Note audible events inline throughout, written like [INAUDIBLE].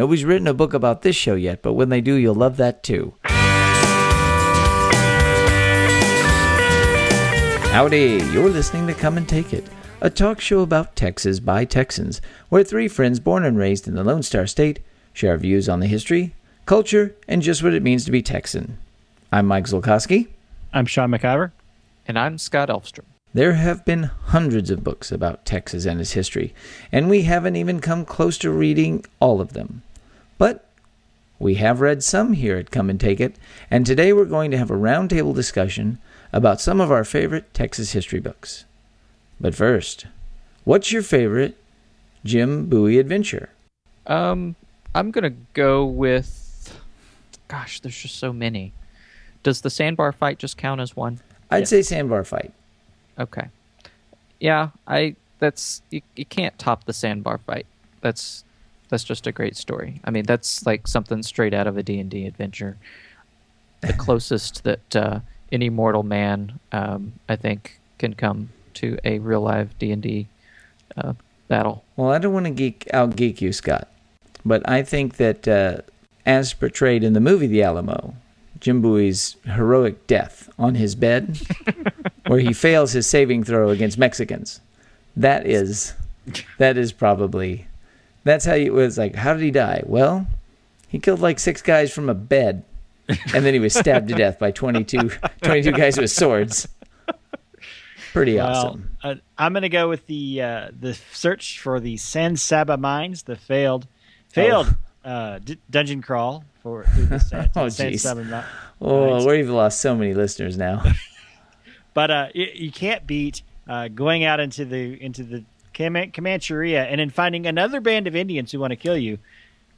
Nobody's written a book about this show yet, but when they do, you'll love that too. Howdy, you're listening to Come and Take It, a talk show about Texas by Texans, where three friends born and raised in the Lone Star State share views on the history, culture, and just what it means to be Texan. I'm Mike Zolkowski. I'm Sean McIver. And I'm Scott Elfstrom. There have been hundreds of books about Texas and its history, and we haven't even come close to reading all of them. But we have read some here at Come and Take It, and today we're going to have a roundtable discussion about some of our favorite Texas history books. But first, what's your favorite Jim Bowie adventure? Um, I'm gonna go with. Gosh, there's just so many. Does the sandbar fight just count as one? I'd say sandbar fight. Okay. Yeah, I. That's you. You can't top the sandbar fight. That's that's just a great story. I mean, that's like something straight out of a D and D adventure. The [LAUGHS] closest that uh, any mortal man, um, I think, can come to a real live D and D uh, battle. Well, I don't want to geek out geek you, Scott, but I think that uh, as portrayed in the movie The Alamo, Jim Bowie's heroic death on his bed, [LAUGHS] where he fails his saving throw against Mexicans, that is, that is probably, that's how it was like. How did he die? Well, he killed like six guys from a bed, and then he was stabbed to death by 22, [LAUGHS] 22 guys with swords. Pretty Well, awesome. uh, I'm going to go with the uh, the search for the San Saba mines, the failed failed uh, d- dungeon crawl for through the San, [LAUGHS] Oh, San. Saba mi- Oh, we've lost so many listeners now. [LAUGHS] But uh, you, you can't beat uh, going out into the into the Coman- Comancheria and then finding another band of Indians who want to kill you,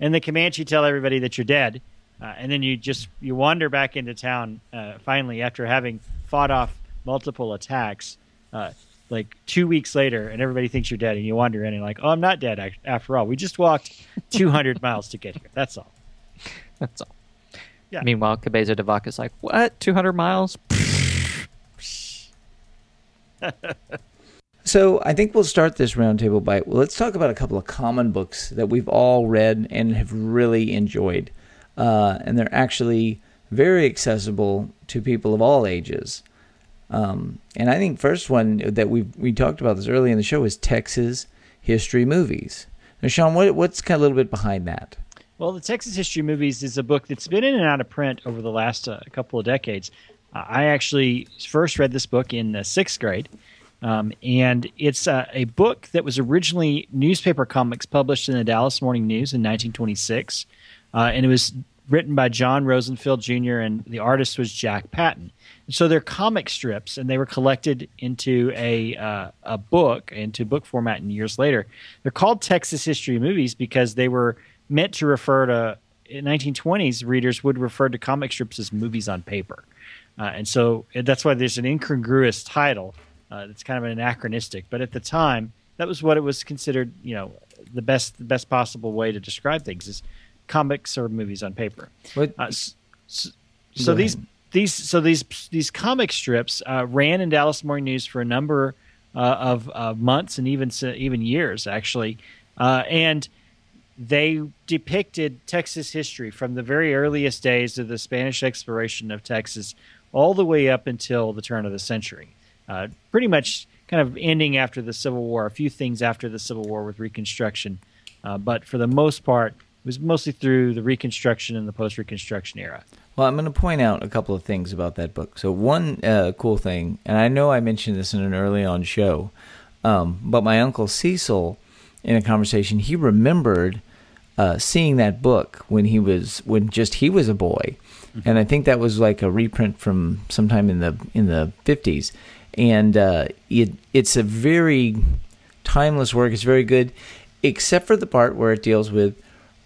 and the Comanche tell everybody that you're dead, uh, and then you just you wander back into town uh, finally after having fought off multiple attacks. Uh, like two weeks later, and everybody thinks you're dead, and you wander in and like, oh, I'm not dead after all. We just walked [LAUGHS] 200 miles to get here. That's all. That's all. Yeah. Meanwhile, Cabeza de Vaca is like, what? 200 miles? [LAUGHS] [LAUGHS] So I think we'll start this roundtable by well, let's talk about a couple of common books that we've all read and have really enjoyed, uh, and they're actually very accessible to people of all ages. Um, and I think first one that we we talked about this early in the show is Texas history movies. Now, Sean, what, what's kind of a little bit behind that? Well, the Texas History Movies is a book that's been in and out of print over the last uh, couple of decades. Uh, I actually first read this book in the sixth grade, um, and it's uh, a book that was originally newspaper comics published in the Dallas Morning News in 1926, uh, and it was written by John Rosenfield Jr. and the artist was Jack Patton. So they're comic strips, and they were collected into a uh, a book, into book format, and years later, they're called Texas History Movies because they were meant to refer to in 1920s readers would refer to comic strips as movies on paper, uh, and so that's why there's an incongruous title. Uh, it's kind of anachronistic, but at the time, that was what it was considered. You know, the best the best possible way to describe things is comics or movies on paper. Uh, s- s- so these these so these these comic strips uh, ran in Dallas Morning News for a number uh, of uh, months and even even years actually, uh, and they depicted Texas history from the very earliest days of the Spanish exploration of Texas all the way up until the turn of the century. Uh, pretty much kind of ending after the Civil War, a few things after the Civil War with Reconstruction, uh, but for the most part, it was mostly through the Reconstruction and the post Reconstruction era. Well, I'm going to point out a couple of things about that book. So, one uh, cool thing, and I know I mentioned this in an early on show, um, but my uncle Cecil, in a conversation, he remembered uh, seeing that book when he was when just he was a boy, and I think that was like a reprint from sometime in the in the 50s, and uh, it it's a very timeless work. It's very good, except for the part where it deals with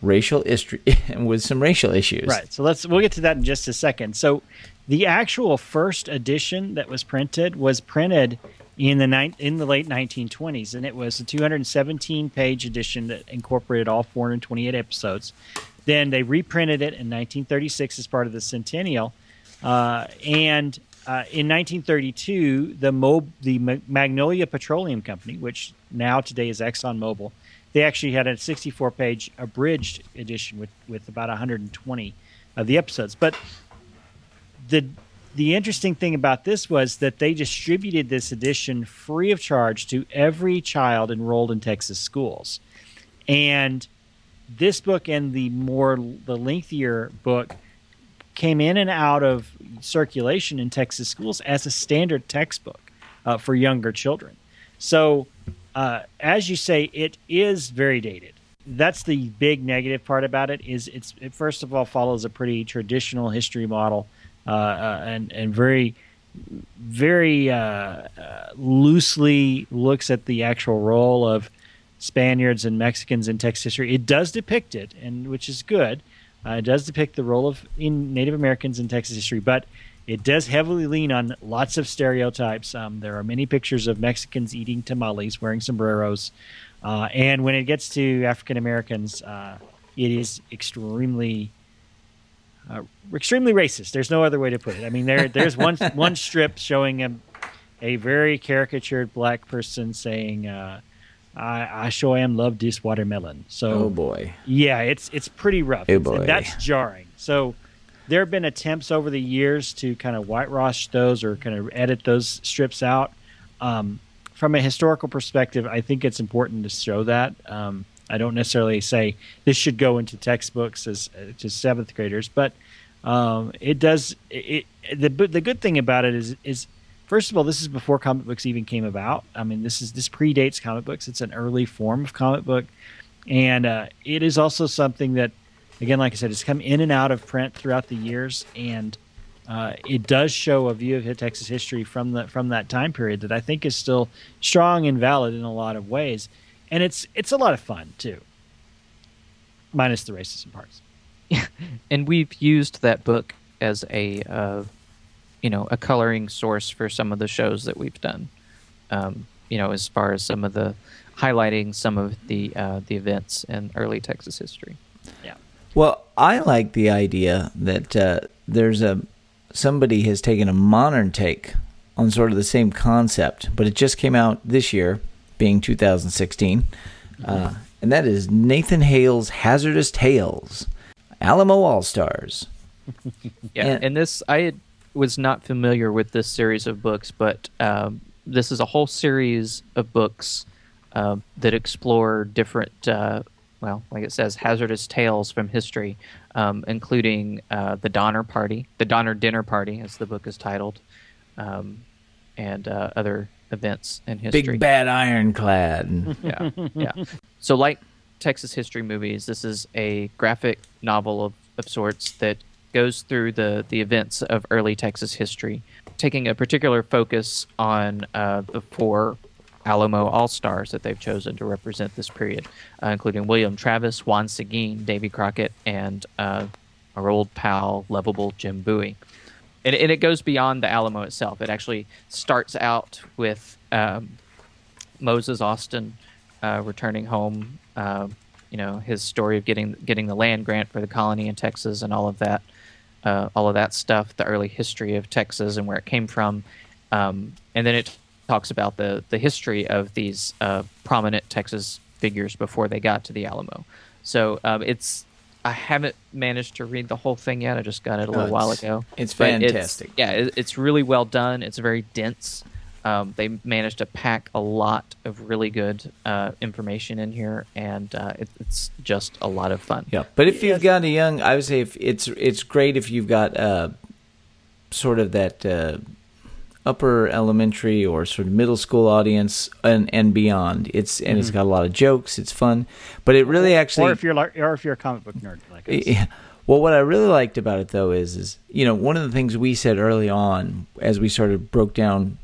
racial history [LAUGHS] and with some racial issues. Right. So let's we'll get to that in just a second. So the actual first edition that was printed was printed in the ni- in the late 1920s, and it was a 217 page edition that incorporated all 428 episodes. Then they reprinted it in 1936 as part of the centennial, uh, and uh, in 1932, the Mo- the Magnolia Petroleum Company, which now today is ExxonMobil, they actually had a 64 page abridged edition with with about 120 of the episodes. But the the interesting thing about this was that they distributed this edition free of charge to every child enrolled in Texas schools. And this book and the more the lengthier book came in and out of circulation in Texas schools as a standard textbook uh, for younger children. So, uh, as you say, it is very dated. That's the big negative part about it. Is it's it first of all follows a pretty traditional history model uh, uh and and very very uh, uh, loosely looks at the actual role of Spaniards and Mexicans in Texas history. It does depict it, and which is good. Uh, it does depict the role of in Native Americans in Texas history, but it does heavily lean on lots of stereotypes. Um, there are many pictures of Mexicans eating tamales, wearing sombreros, uh, and when it gets to African Americans, uh, it is extremely, uh, extremely racist. There's no other way to put it. I mean, there there's one [LAUGHS] one strip showing a, a very caricatured black person saying uh, I, I sure am love this watermelon. So, oh boy, yeah, it's it's pretty rough. Oh boy, that's jarring. So, there have been attempts over the years to kind of whitewash those or kind of edit those strips out. Um, from a historical perspective, I think it's important to show that. Um, I don't necessarily say this should go into textbooks as uh, to seventh graders, but um, it does. It, it, the the good thing about it is is first of all, this is before comic books even came about. I mean, this is this predates comic books. It's an early form of comic book, and uh, it is also something that, again, like I said, it's come in and out of print throughout the years, and uh, it does show a view of Texas history from the from that time period that I think is still strong and valid in a lot of ways, and it's it's a lot of fun too, minus the racism parts. [LAUGHS] and we've used that book as a uh, you know a coloring source for some of the shows that we've done. Um, you know, as far as some of the highlighting some of the uh, the events in early Texas history. Yeah. Well, I like the idea that uh, there's a somebody has taken a modern take on sort of the same concept, but it just came out this year, being 2016, uh, and that is Nathan Hale's Hazardous Tales, Alamo All Stars. [LAUGHS] yeah, and, and, this I had was not familiar with this series of books, but um, this is a whole series of books uh, that explore different, uh, well, like it says, hazardous tales from history, um, including uh, the Donner Party, the Donner Dinner Party, as the book is titled, um, and uh, other events in history. Big Bad Ironclad. yeah, yeah. So, like Texas history movies, this is a graphic novel of, of sorts that goes through the, the events of early Texas history, taking a particular focus on uh, the four Alamo All Stars that they've chosen to represent this period, uh, including William Travis, Juan Seguin, Davy Crockett, and uh, our old pal, lovable Jim Bowie. And, and, it goes beyond the Alamo itself. It actually starts out with um, Moses Austin uh, returning home. Uh, you know his story of getting getting the land grant for the colony in Texas and all of that uh, all of that stuff, the early history of Texas and where it came from, um, and then it talks about the the history of these uh, prominent Texas figures before they got to the Alamo. So um, it's I haven't managed to read the whole thing yet. I just got it a little while ago. It's fantastic. It's, yeah, it, it's really well done. It's very dense. Um, they managed to pack a lot of really good uh, information in here, and uh, it, it's just a lot of fun. Yeah, but if you've got a young, I would say if it's it's great if you've got uh, sort of that uh, upper elementary or sort of middle school audience and and beyond. It's and mm-hmm. it's got a lot of jokes. It's fun, but it really actually, or if you're or if you're a comic book nerd like us. Yeah. Well, what I really liked about it though is, is you know one of the things we said early on as we sort of broke down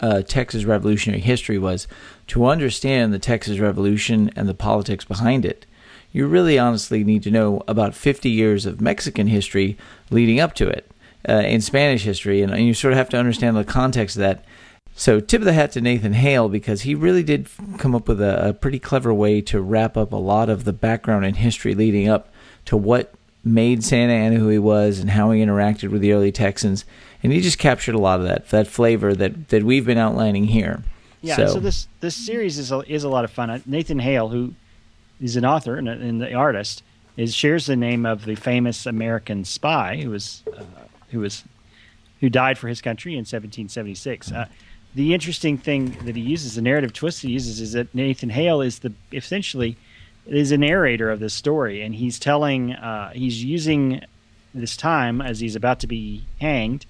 uh, Texas revolutionary history was to understand the Texas Revolution and the politics behind it. You really honestly need to know about 50 years of Mexican history leading up to it uh, in Spanish history, and, and you sort of have to understand the context of that. So, tip of the hat to Nathan Hale because he really did come up with a, a pretty clever way to wrap up a lot of the background and history leading up to what made Santa Anna who he was and how he interacted with the early Texans and he just captured a lot of that that flavor that that we've been outlining here. Yeah, so, so this this series is a, is a lot of fun. Uh, Nathan Hale, who is an author and, and the artist is shares the name of the famous American spy who was uh, who was who died for his country in 1776. Uh, the interesting thing that he uses, the narrative twist he uses, is that Nathan Hale is the essentially is a narrator of this story, and he's telling, uh, he's using this time as he's about to be hanged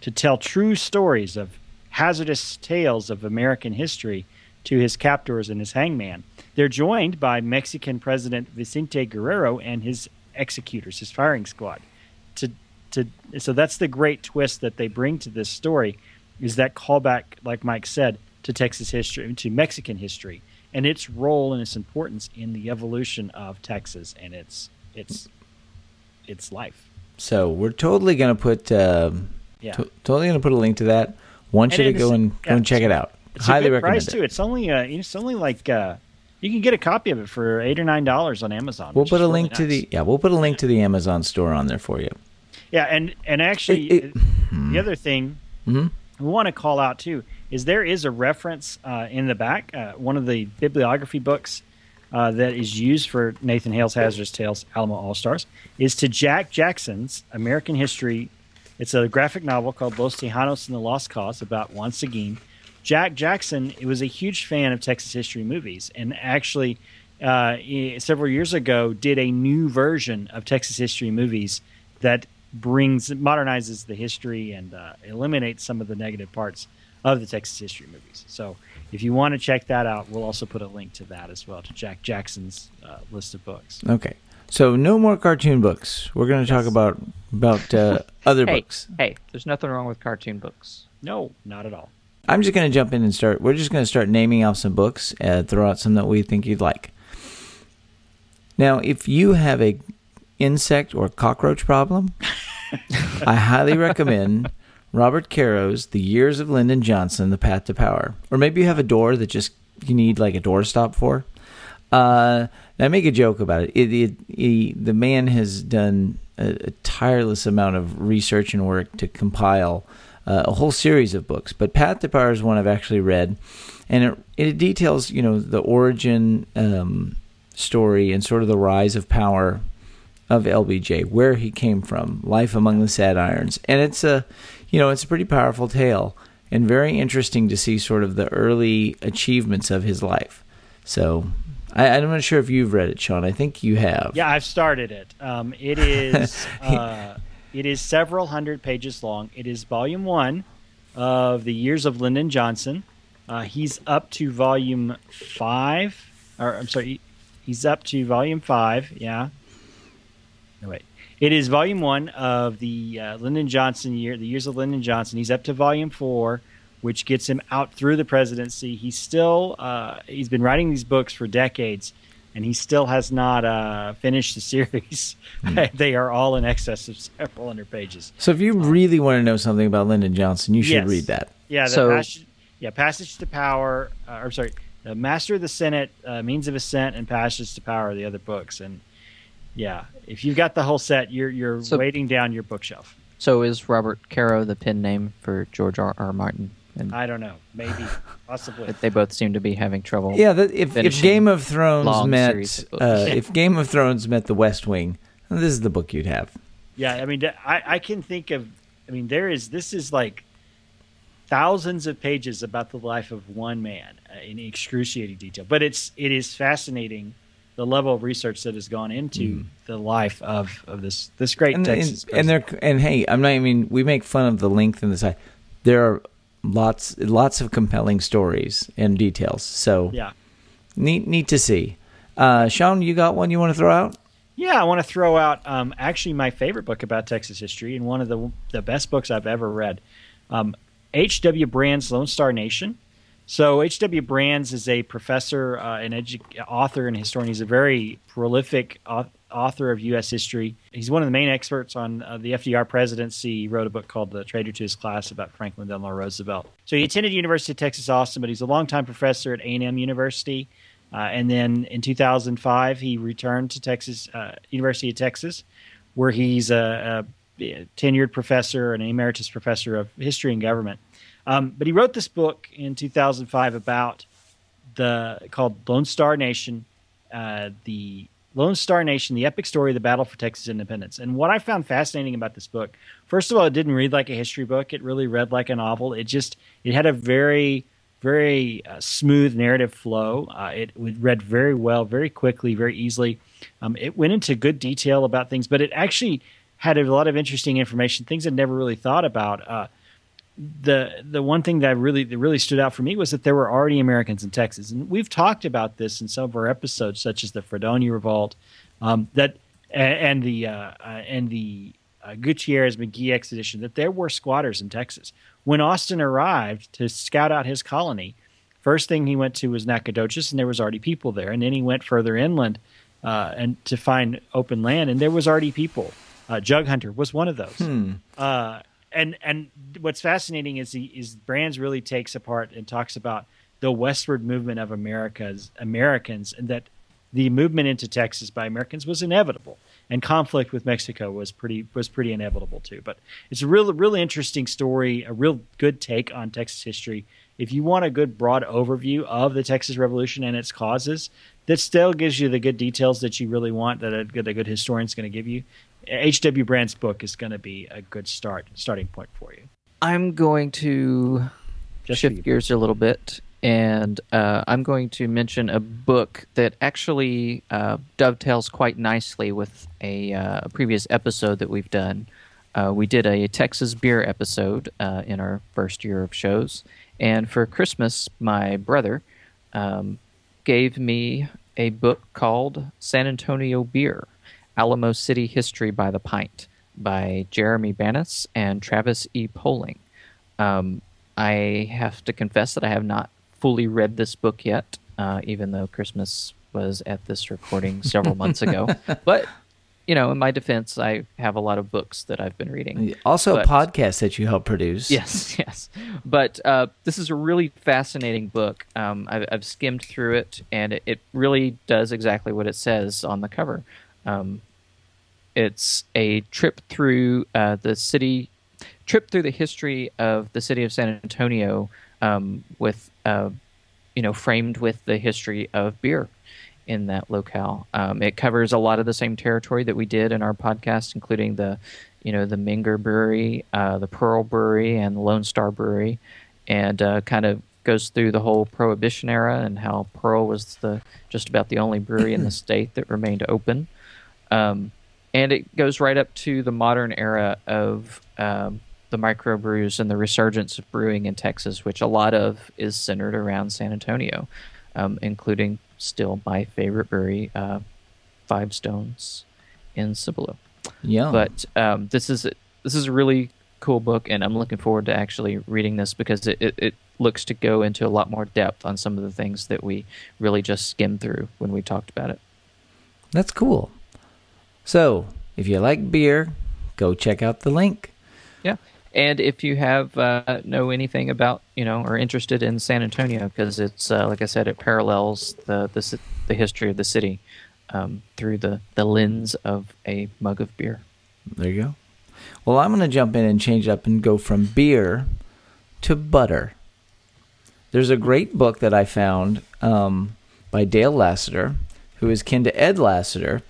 to tell true stories of hazardous tales of American history to his captors and his hangman. They're joined by Mexican President Vicente Guerrero and his executors, his firing squad. To, to, so that's the great twist that they bring to this story is that callback, like Mike said, to Texas history, to Mexican history, and its role and its importance in the evolution of Texas and its its its life. So we're totally going to put uh, Yeah. to- totally going to put a link to that. Want you to go and yeah, go and check it out. It's Highly a good recommend price it. too. It's only uh, it's only like uh, you can get a copy of it for eight or nine dollars on Amazon. We'll put a really link to nice. the yeah. We'll put a link to the Amazon store on there for you. yeah, and and actually It- it- the other thing Mhm. we want to call out too is there is a reference uh, in the back, uh, one of the bibliography books uh, that is used for Nathan Hale's Hazardous Tales Alamo All Stars is to Jack Jackson's American History. It's a graphic novel called Los Tejanos and the Lost Cause about Juan Seguin. Jack Jackson was a huge fan of Texas history movies and actually uh, several years ago did a new version of Texas history movies that brings modernizes the history and uh, eliminates some of the negative parts of the Texas history movies. So if you want to check that out, we'll also put a link to that as well to Jack Jackson's uh, list of books. Okay. So no more cartoon books. We're going to talk about about uh, [LAUGHS] other Hey, books. hey, there's nothing wrong with cartoon books. No, not at all. I'm just going to jump in and start. We're just going to start naming off some books. and throw out some that we think you'd like. Now, if you have a insect or cockroach problem, [LAUGHS] I highly recommend Robert Caro's "The Years of Lyndon Johnson: The Path to Power." Or maybe you have a door that just you need like a door stop for. Uh, I make a joke about it. It, it, he, the man has done a, a tireless amount of research and work to compile uh, a whole series of books. But Path to Power is one I've actually read, and it, it details you know the origin um, story and sort of the rise of power of LBJ, where he came from, life among the sad irons, and it's a you know it's a pretty powerful tale and very interesting to see sort of the early achievements of his life. So I, I'm not sure if you've read it, Sean. I think you have. Yeah, I've started it. Um, it is [LAUGHS] uh, it is several hundred pages long. It is volume one of the Years of Lyndon Johnson. Uh, he's up to volume five, or I'm sorry, he's up to volume five. Yeah. No wait. It is volume one of the uh, Lyndon Johnson year, the Years of Lyndon Johnson. He's up to volume four, which gets him out through the presidency. He's still uh, he's been writing these books for decades, and he still has not uh, finished the [LAUGHS] series. [LAUGHS] they are all in excess of several hundred pages. So if you really want to know something about Lyndon Johnson, you should Yes. read that. Yeah, the So- passage, yeah, passage to power. Uh, or sorry, the Master of the Senate, uh, Means of Ascent, and Passage to Power are the other books. And yeah, if you've got the whole set, you're you're So- waiting down your bookshelf. So is Robert Caro the pen name for George R. R. Martin? And I don't know, maybe, [LAUGHS] possibly. they both seem to be having trouble. Yeah, that, if if Game of Thrones long met of uh, if Game of Thrones met The West Wing, this is the book you'd have. Yeah, I mean, I, I can think of. I mean, there is. This is like thousands of pages about the life of one man uh, in excruciating detail. But it's it is fascinating the level of research that has gone into the life of, of this this great Mm. And, Texas. and, and they're and hey, I'm not. I mean, we make fun of the length and the size. There are lots lots of compelling stories and details. So yeah, neat neat to see. Uh, Sean, you got one you want to throw out? yeah. I want to throw out um, actually my favorite book about Texas history and one of the the best books I've ever read. Um, H. W. Brands' Lone Star Nation. So H. W. Brands is a professor, uh, an edu- author, and historian. He's a very prolific au- author of U.S. history. He's one of the main experts on uh, the FDR presidency. He wrote a book called "The Traitor to His Class" about Franklin Delano Roosevelt. So he attended University of Texas Austin, but he's a longtime professor at A&M University. Uh, and then in 2005, he returned to Texas uh, University of Texas, where he's a, a tenured professor and emeritus professor of history and government. Um, but he wrote this book in 2005 about the called Lone Star Nation, uh, the Lone Star Nation, the epic story of the battle for Texas independence. And what I found fascinating about this book, first of all, it didn't read like a history book. It really read like a novel. It just it had a very very uh, smooth narrative flow. Uh, it, read very well, very quickly, very easily. Um, it went into good detail about things, but it actually had a lot of interesting information, things I'd never really thought about. Uh, the the one thing that really that really stood out for me was that there were already Americans in Texas, and we've talked about this in some of our episodes, such as the Fredonia Revolt, um, that and the uh, uh, and the uh, Gutierrez Magee expedition. That there were squatters in Texas when Austin arrived to scout out his colony. First thing he went to was Nacogdoches, and there was already people there. And then he went further inland uh, and to find open land, and there was already people. Uh, Jug Hunter was one of those. Hmm. Uh, and and what's fascinating is he is Brands really takes apart and talks about the westward movement of America's Americans and that the movement into Texas by Americans was inevitable and conflict with Mexico was pretty was pretty inevitable too. But it's a real really interesting story, a real good take on Texas history. If you want a good broad overview of the Texas Revolution and its causes, that still gives you the good details that you really want that a good, a good historian is going to give you. H.W. Brands' book is going to be a good start starting point for you. I'm going to Just shift gears a little bit, and uh, I'm going to mention a book that actually uh, dovetails quite nicely with a, uh, previous episode that we've done. Uh, we did a Texas beer episode uh, in our first year of shows, and for Christmas, my brother um, gave me a book called San Antonio Beer Alamo City History by the Pint by Jeremy Banas and Travis E. Poling. Um, I have to confess that I have not fully read this book yet, uh, even though Christmas was at this recording several [LAUGHS] months ago. But, you know, in my defense, I have a lot of books that I've been reading. Also, a podcast that you help produce. Yes, [LAUGHS] yes. But uh, this is a really fascinating book. Um, I've, I've skimmed through it, and it, it really does exactly what it says on the cover. Um, it's a trip through uh, the city, trip through the history of the city of San Antonio, um, with uh, you know framed with the history of beer in that locale. Um, it covers a lot of the same territory that we did in our podcast, including the, you know, the Menger Brewery, uh, the Pearl Brewery, and the Lone Star Brewery, and uh, kind of goes through the whole Prohibition era and how Pearl was the just about the only brewery in the [CLEARS THROAT] state that remained open. Um, and it goes right up to the modern era of um, the microbrews and the resurgence of brewing in Texas, which a lot of is centered around San Antonio, um, including still my favorite brewery, uh, Five Stones in Cibolo. Yeah. But um, this is this is a really cool book, and I'm looking forward to actually reading this because it, it, it looks to go into a lot more depth on some of the things that we really just skimmed through when we talked about it. That's cool. So, if you like beer, go check out the link. Yeah. And if you have uh, know anything about you know or interested in San Antonio, because it's uh, like I said, it parallels the the, the history of the city um, through the the lens of a mug of beer. There you go. Well, I'm going to jump in and change up and go from beer to butter. There's a great book that I found um, by Dale Lasater, who is kin to Ed Lasater,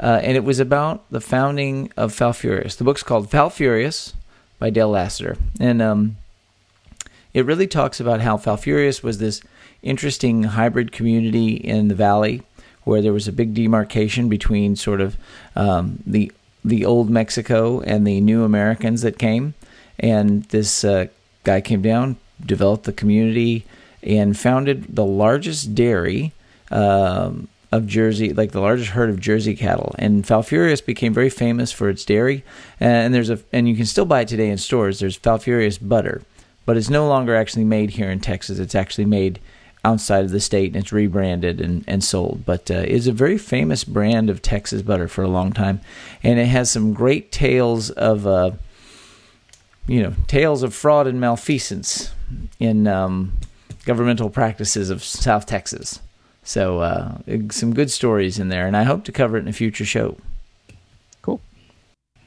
uh, and it was about the founding of Falfurrias. The book's called Falfurrias by Dale Lasater, and um, it really talks about how Falfurrias was this interesting hybrid community in the valley where there was a big demarcation between sort of um, the the old Mexico and the new Americans that came, and this uh, guy came down, developed the community, and founded the largest dairy um, of Jersey, like the largest herd of Jersey cattle. And Falfurrias became very famous for its dairy, and there's a and you can still buy it today in stores. There's Falfurrias butter, but it's no longer actually made here in Texas. It's actually made outside of the state and it's rebranded and, and sold. But uh, it's a very famous brand of Texas butter for a long time, and it has some great tales of, uh, you know, tales of fraud and malfeasance in um, governmental practices of South Texas. So uh, some good stories in there, and I hope to cover it in a future show. Cool.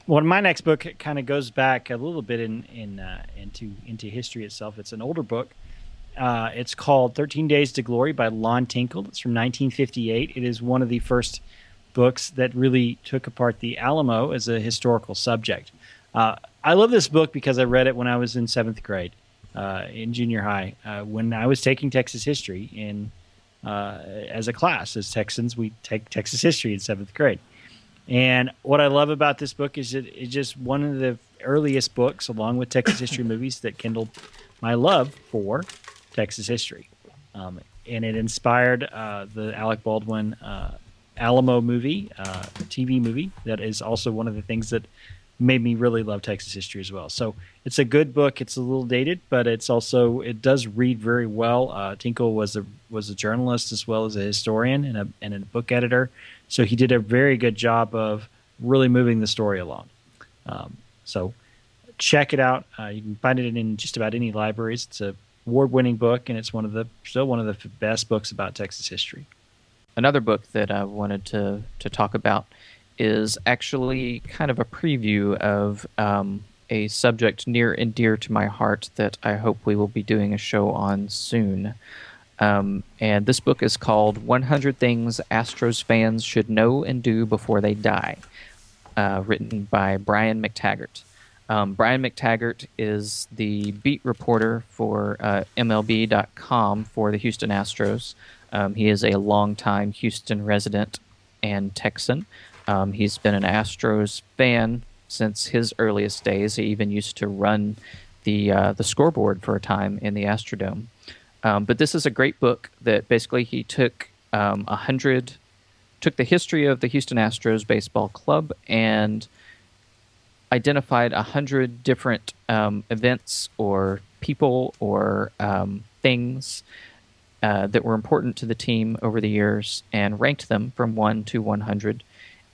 Well, my next book kind of goes back a little bit in in uh, into into history itself. It's an older book. Uh, it's called 13 Days to Glory by Lon Tinkle. It's from 1958. It is one of the first books that really took apart the Alamo as a historical subject. Uh, I love this book because I read it when I was in seventh grade uh, in junior high uh, when I was taking Texas history in uh, as a class. As Texans, we take Texas history in seventh grade. And what I love about this book is it, it's just one of the earliest books, along with Texas history [COUGHS] movies, that kindled my love for Texas history. Um, and it inspired uh, the Alec Baldwin uh, Alamo movie, uh, TV movie, that is also one of the things that made me really love Texas history as well. So it's a good book. It's a little dated, but it's also it does read very well. Uh, Tinkle was a was a journalist as well as a historian and a and a book editor, so he did a very good job of really moving the story along. Um, so check it out. Uh, you can find it in just about any libraries. It's a award winning book, and it's one of the still one of the best books about Texas history. Another book that I wanted to to talk about is actually kind of a preview of um, a subject near and dear to my heart that I hope we will be doing a show on soon. Um, and this book is called 100 Things Astros Fans Should Know and Do Before They Die, uh, written by Brian McTaggart. Um, Brian McTaggart is the beat reporter for uh, MLB.com for the Houston Astros. Um, he is a longtime Houston resident and Texan. Um, he's been an Astros fan since his earliest days. He even used to run the uh, the scoreboard for a time in the Astrodome. Um, but this is a great book that basically he took um, a hundred, took the history of the Houston Astros baseball club and identified a hundred different um, events or people or um, things uh, that were important to the team over the years and ranked them from one to one hundred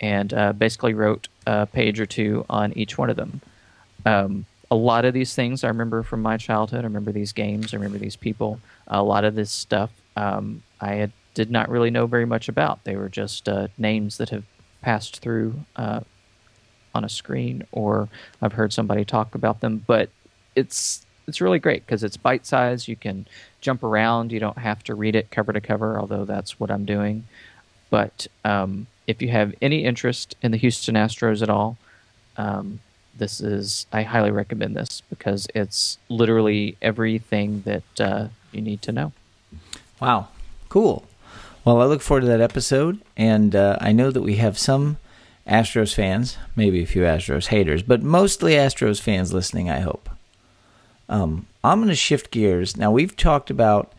and uh, basically wrote a page or two on each one of them. Um, a lot of these things I remember from my childhood. I remember these games. I remember these people. A lot of this stuff um, I had, did not really know very much about. They were just uh, names that have passed through uh, on a screen, or I've heard somebody talk about them. But it's it's really great because it's bite size. You can jump around. You don't have to read it cover to cover, although that's what I'm doing. But um, if you have any interest in the Houston Astros at all, um, this is I highly recommend this because it's literally everything that uh, you need to know. Wow, cool. Well, I look forward to that episode, and uh, I know that we have some Astros fans, maybe a few Astros haters, but mostly Astros fans listening. I hope. Um, I'm going to shift gears now. We've talked about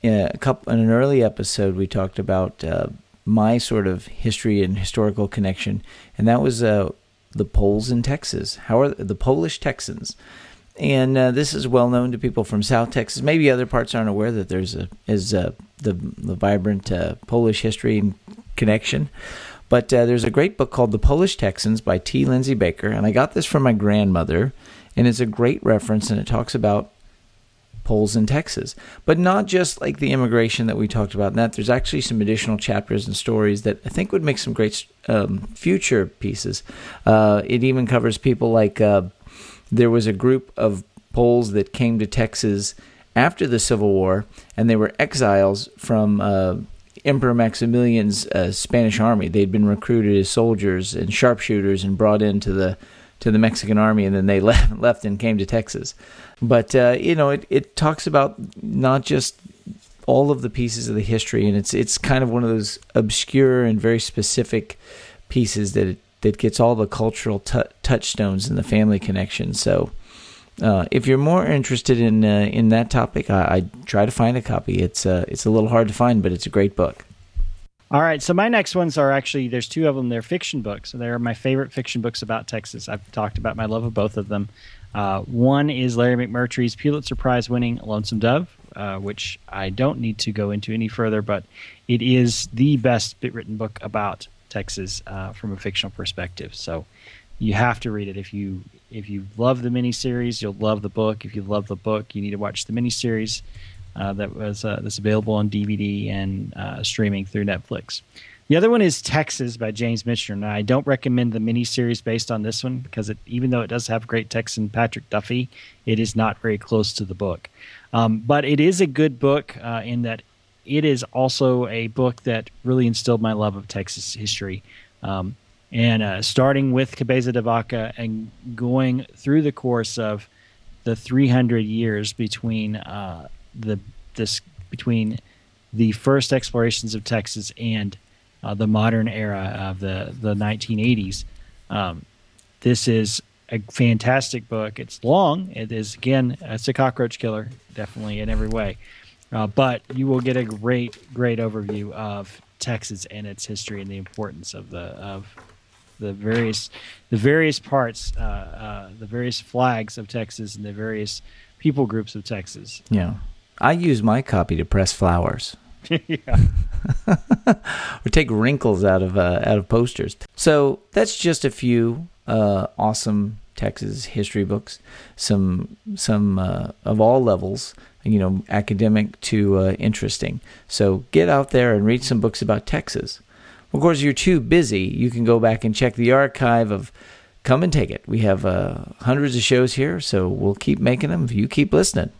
in a couple in an early episode. We talked about uh, my sort of history and historical connection, and that was uh, the Poles in Texas. How are the Polish Texans? And uh, this is well known to people from South Texas. Maybe other parts aren't aware that there's a is a, the the vibrant uh, Polish history and connection. But uh, there's a great book called The Polish Texans by T. Lindsay Baker, and I got this from my grandmother, and it's a great reference, and it talks about Poles in Texas. But not just like the immigration that we talked about. And that there's actually some additional chapters and stories that I think would make some great um, future pieces. Uh, it even covers people like uh, there was a group of Poles that came to Texas after the Civil War, and they were exiles from. Uh, Emperor Maximilian's uh, Spanish army. They'd been recruited as soldiers and sharpshooters and brought into the to the Mexican army, and then they [LAUGHS] left, left and came to Texas. But uh, you know, it, it talks about not just all of the pieces of the history, and it's it's kind of one of those obscure and very specific pieces that it, that gets all the cultural t- touchstones and the family connection. So. Uh, if you're more interested in uh, in that topic, I, I, try to find a copy. It's uh, it's a little hard to find, but it's a great book. All right, so my next ones are actually there's two of them. They're fiction books. So They're my favorite fiction books about Texas. I've talked about my love of both of them. Uh, one is Larry McMurtry's Pulitzer Prize winning Lonesome Dove, uh, which I don't need to go into any further, but it is the best bit written book about Texas uh, from a fictional perspective. So you have to read it if you if you love the miniseries, you'll love the book. If you love the book, you need to watch the miniseries uh, that was uh, that's available on DVD and uh, streaming through Netflix. The other one is Texas by James Michener. Now, I don't recommend the miniseries based on this one because it, even though it does have great Texan Patrick Duffy, it is not very close to the book. Um, but it is a good book uh, in that it is also a book that really instilled my love of Texas history. Um, and uh, starting with Cabeza de Vaca and going through the course of the 300 years between uh, the this between the first explorations of Texas and uh, the modern era of the the 1980s. Um, this is a fantastic book. It's long. It is again, it's a cockroach killer, definitely in every way. Uh, but you will get a great, great overview of Texas and its history and the importance of the of the various the various parts, uh, uh, the various flags of Texas and the various people groups of Texas. Yeah, I use my copy to press flowers. [LAUGHS] yeah. [LAUGHS] or take wrinkles out of uh, out of posters. So that's just a few uh, awesome Texas history books, some some uh, of all levels, you know, academic to uh, interesting. So get out there and read some books about Texas. Of course, if you're too busy. You can go back and check the archive of Come and Take It. We have uh, hundreds of shows here, so we'll keep making them if you keep listening.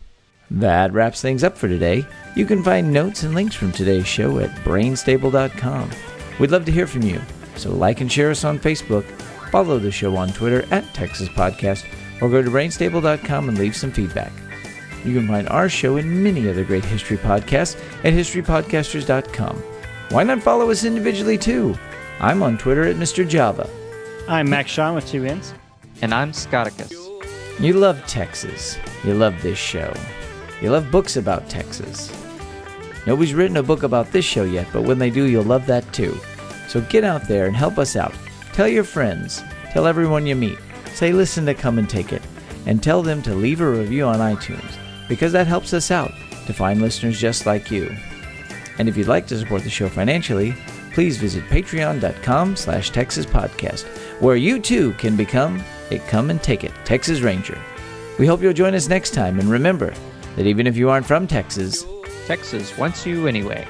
That wraps things up for today. You can find notes and links from today's show at brainstable.com. We'd love to hear from you, so like and share us on Facebook, follow the show on Twitter at Texas Podcast, or go to brainstable.com and leave some feedback. You can find our show and many other great history podcasts at historypodcasters.com. Why not follow us individually too? I'm on Twitter at Mr. Java. I'm Max Sean with two N's. And I'm Scotticus. You love Texas. You love this show. You love books about Texas. Nobody's written a book about this show yet, but when they do, you'll love that too. So get out there and help us out. Tell your friends. Tell everyone you meet. Say, listen to Come and Take It. And tell them to leave a review on iTunes, because that helps us out to find listeners just like you. And if you'd like to support the show financially, please visit patreon.com slash Texas Podcast, where you too can become a Come and Take It Texas Ranger. We hope you'll join us next time, and remember that even if you aren't from Texas, Texas wants you anyway.